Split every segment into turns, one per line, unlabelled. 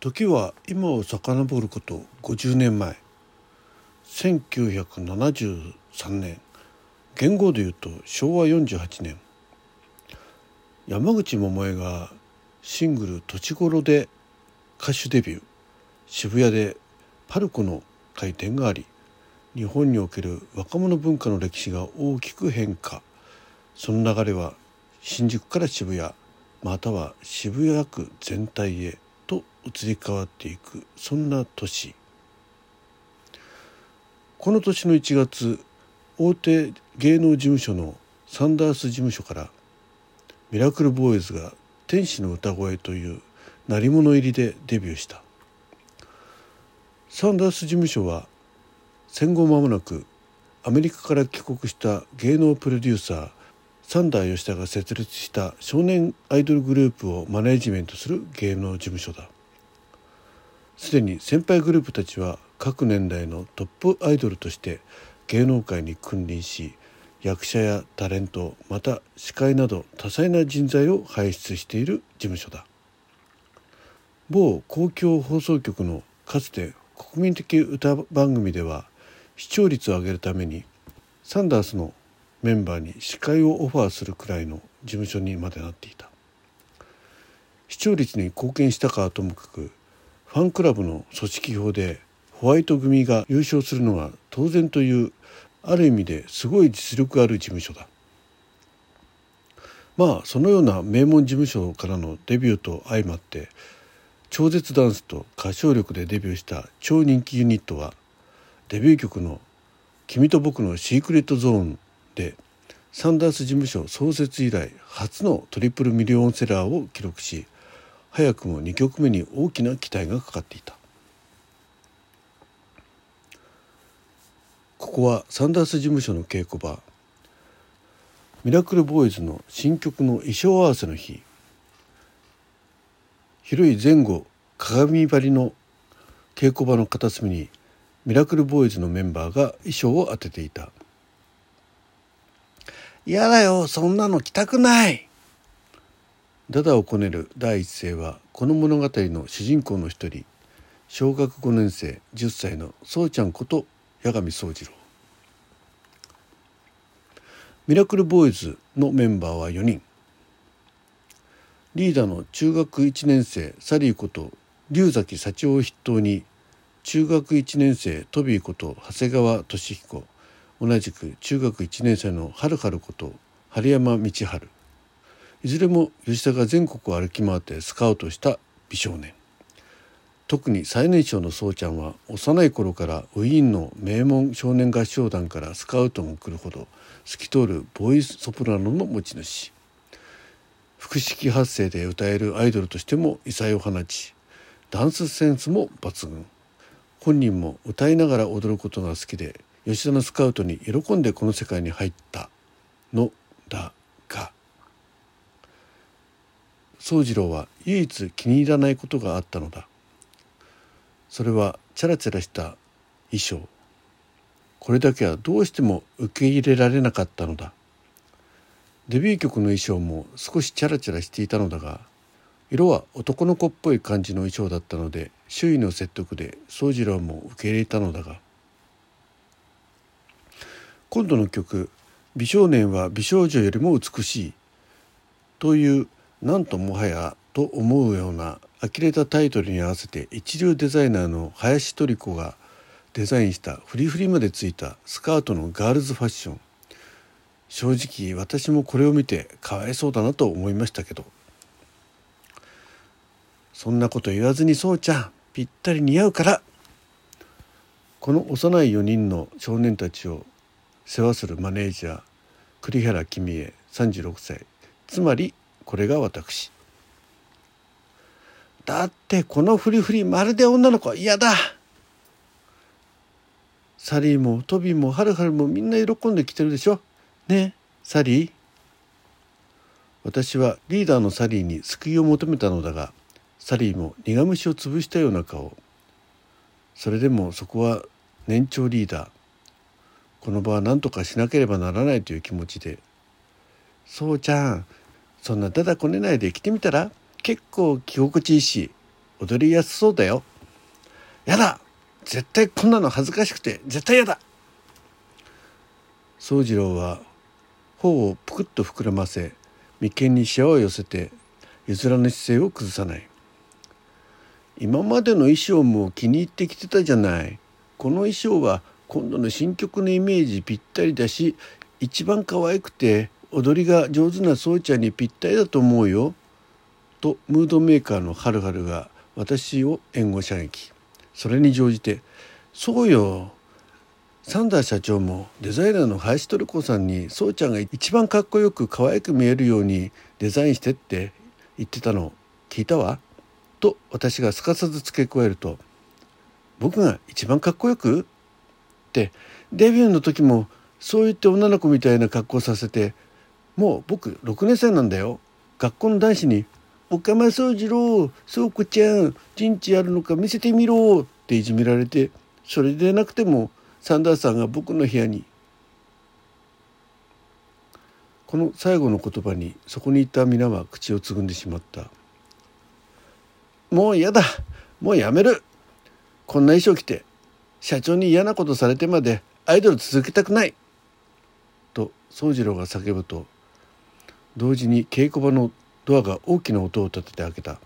時は今を遡ること50年前1973年元号でいうと昭和48年。山口百恵がシングル「土地頃」で歌手デビュー渋谷でパルコの開店があり日本における若者文化の歴史が大きく変化。その流れは新宿から渋谷または渋谷区全体へ。移り変わっていく。そんな年。この年の1月大手芸能事務所のサンダース事務所からミラクルボーイズが「天使の歌声」という鳴り物入りでデビューした。サンダース事務所は戦後間もなくアメリカから帰国した芸能プロデューサーサンダー吉田が設立した少年アイドルグループをマネージメントする芸能事務所だ。すでに先輩グループたちは各年代のトップアイドルとして芸能界に君臨し役者やタレントまた司会など多彩な人材を輩出している事務所だ。某公共放送局のかつて国民的歌番組では視聴率を上げるためにサンダースのメンバーに司会をオファーするくらいの事務所にまでなっていた。視聴率に貢献したかはともかくファンクラブの組織票でホワイト組が優勝するのは当然というある意味ですごい実力ある事務所だ。まあそのような名門事務所からのデビューと相まって超絶ダンスと歌唱力でデビューした超人気ユニットはデビュー曲の「君と僕のシークレットゾーン」でサンダース事務所創設以来初のトリプルミリオンセラーを記録し早くも2曲目に大きな期待がかかっていた。ここはサンダース事務所の稽古場。ミラクルボーイズの新曲の衣装合わせの日。広い前後鏡張りの稽古場の片隅にミラクルボーイズのメンバーが衣装を当てていた「嫌だよそんなの着たくない!」ダダをこねる第一声はこの物語の主人公の一人小学5年生10歳のそうちゃんこと八神宗次郎。ミラクルボーイズのメンバーは4人。リーダーの中学1年生サリーこと龍崎幸男を筆頭に中学1年生トビーこと長谷川俊彦同じく中学1年生の春春こと春山道春。いずれも吉田が全国を歩き回ってスカウトした美少年。特に最年少のそうちゃんは幼い頃からウィーンの名門少年合唱団からスカウトが来るほど透き通るボーイスソプラノの持ち主。腹式発声で歌えるアイドルとしても異彩を放ちダンスセンスも抜群。本人も歌いながら踊ることが好きで吉田のスカウトに喜んでこの世界に入ったのだが宗次郎は唯一気に入らないことがあったのだ。それはチャラチャラした衣装。これだけはどうしても受け入れられなかったのだ。デビュー曲の衣装も少しチャラチャラしていたのだが色は男の子っぽい感じの衣装だったので周囲の説得で宗次郎も受け入れたのだが。今度の曲「美少年は美少女よりも美しい」というなんともはやと思うような呆れたタイトルに合わせて一流デザイナーの林トリコがデザインしたフリフリまでついたスカートのガールズファッション。正直私もこれを見てかわいそうだなと思いましたけど。そんなこと言わずにそうちゃんぴったり似合うから。この幼い4人の少年たちを世話するマネージャー栗原君恵36歳。つまりこれが私。だってこのフリフリまるで女の子嫌だ。サリーもトビーもハルハルもみんな喜んできてるでしょ。ねサリー。私はリーダーのサリーに救いを求めたのだがサリーも苦虫を潰したような顔。それでもそこは年長リーダー。この場は何とかしなければならないという気持ちで「そうちゃんそんなだだこねないで来てみたら結構着心地いいし踊りやすそうだよ。やだ。絶対こんなの恥ずかしくて絶対やだ。宗次郎は頬をぷくっと膨らませ眉間にしわを寄せて譲らぬ姿勢を崩さない。今までの衣装も気に入ってきてたじゃない。この衣装は今度の新曲のイメージぴったりだし一番可愛くて踊りが上手なそうちゃんにぴったりだと思うよ」とムードメーカーのハルハルが私を援護射撃それに乗じて「そうよサンダー社長もデザイナーの林トルコさんにそうちゃんが一番かっこよく可愛く見えるようにデザインしてって言ってたの聞いたわ」と私がすかさず付け加えると「僕が一番かっこよく?」ってデビューの時もそう言って女の子みたいな格好させてもう僕6年生なんだよ。学校の男子に「岡間宗次郎そうこちゃん陣地あるのか見せてみろ」っていじめられてそれでなくてもサンダースさんが僕の部屋にこの最後の言葉にそこにいた皆は口をつぐんでしまった「もう嫌だもうやめる。こんな衣装着て社長に嫌なことされてまでアイドル続けたくない」と宗次郎が叫ぶと同時に稽古場のドアが大きな音を立てて開けた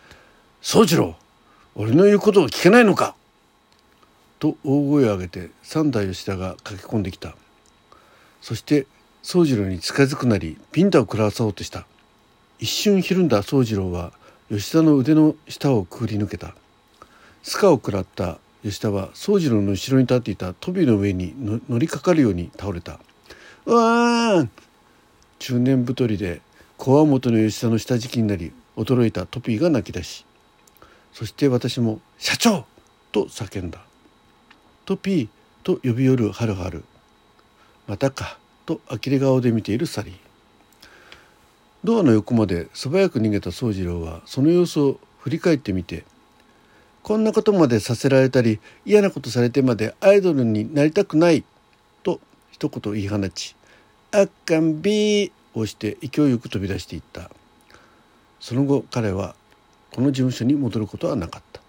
「宗次郎俺の言うことを聞けないのか!」と大声を上げて三代吉田が駆け込んできた。そして宗次郎に近づくなりピンタを食らわそうとした。一瞬ひるんだ宗次郎は吉田の腕の下をくぐり抜けた。スカを食らった吉田は宗次郎の後ろに立っていたトビの上に乗りかかるように倒れた「うわーん!」中年太りでこわもとの吉田の下敷きになり驚いたトピーが泣き出しそして私も「社長!」と叫んだ「トピー!」と呼び寄るハルハル「またか」と呆れ顔で見ているサリードアの横まで素早く逃げた宗次郎はその様子を振り返ってみてこんなことまでさせられたり嫌なことされてまでアイドルになりたくないと一言言い放ち「あかんび」をして勢いよく飛び出していった。その後彼はこの事務所に戻ることはなかった。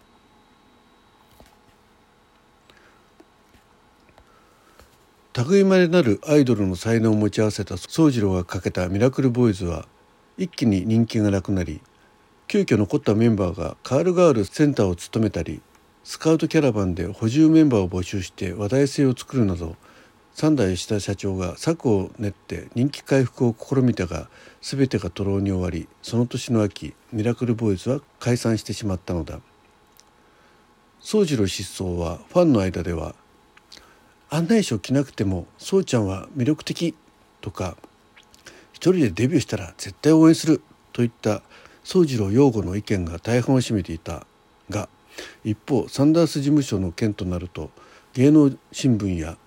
類まれなるアイドルの才能を持ち合わせた宗次郎がかけた「ミラクルボーイズ」は一気に人気がなくなり急遽残ったメンバーがカールガールセンターを務めたりスカウトキャラバンで補充メンバーを募集して話題性を作るなど三代吉田社長が策を練って人気回復を試みたが全てが徒労に終わり。その年の秋ミラクルボーイズは解散してしまったのだ。宗次郎失踪はファンの間では「案内書着なくても宗ちゃんは魅力的」とか「一人でデビューしたら絶対応援する」といった宗次郎擁護の意見が大半を占めていたが一方サンダース事務所の件となると芸能新聞や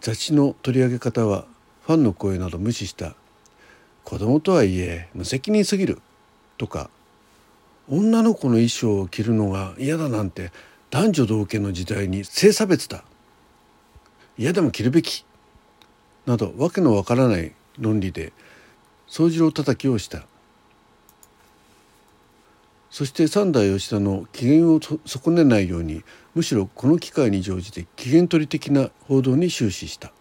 雑誌の取り上げ方はファンの声など無視した「子供とはいえ無責任すぎる」とか「女の子の衣装を着るのが嫌だなんて男女同権の時代に性差別だ」「嫌でも着るべき」などわけのわからない論理で掃除郎叩きをした。そして三代吉田の機嫌を損ねないようにむしろこの機会に乗じて機嫌取り的な報道に終始した。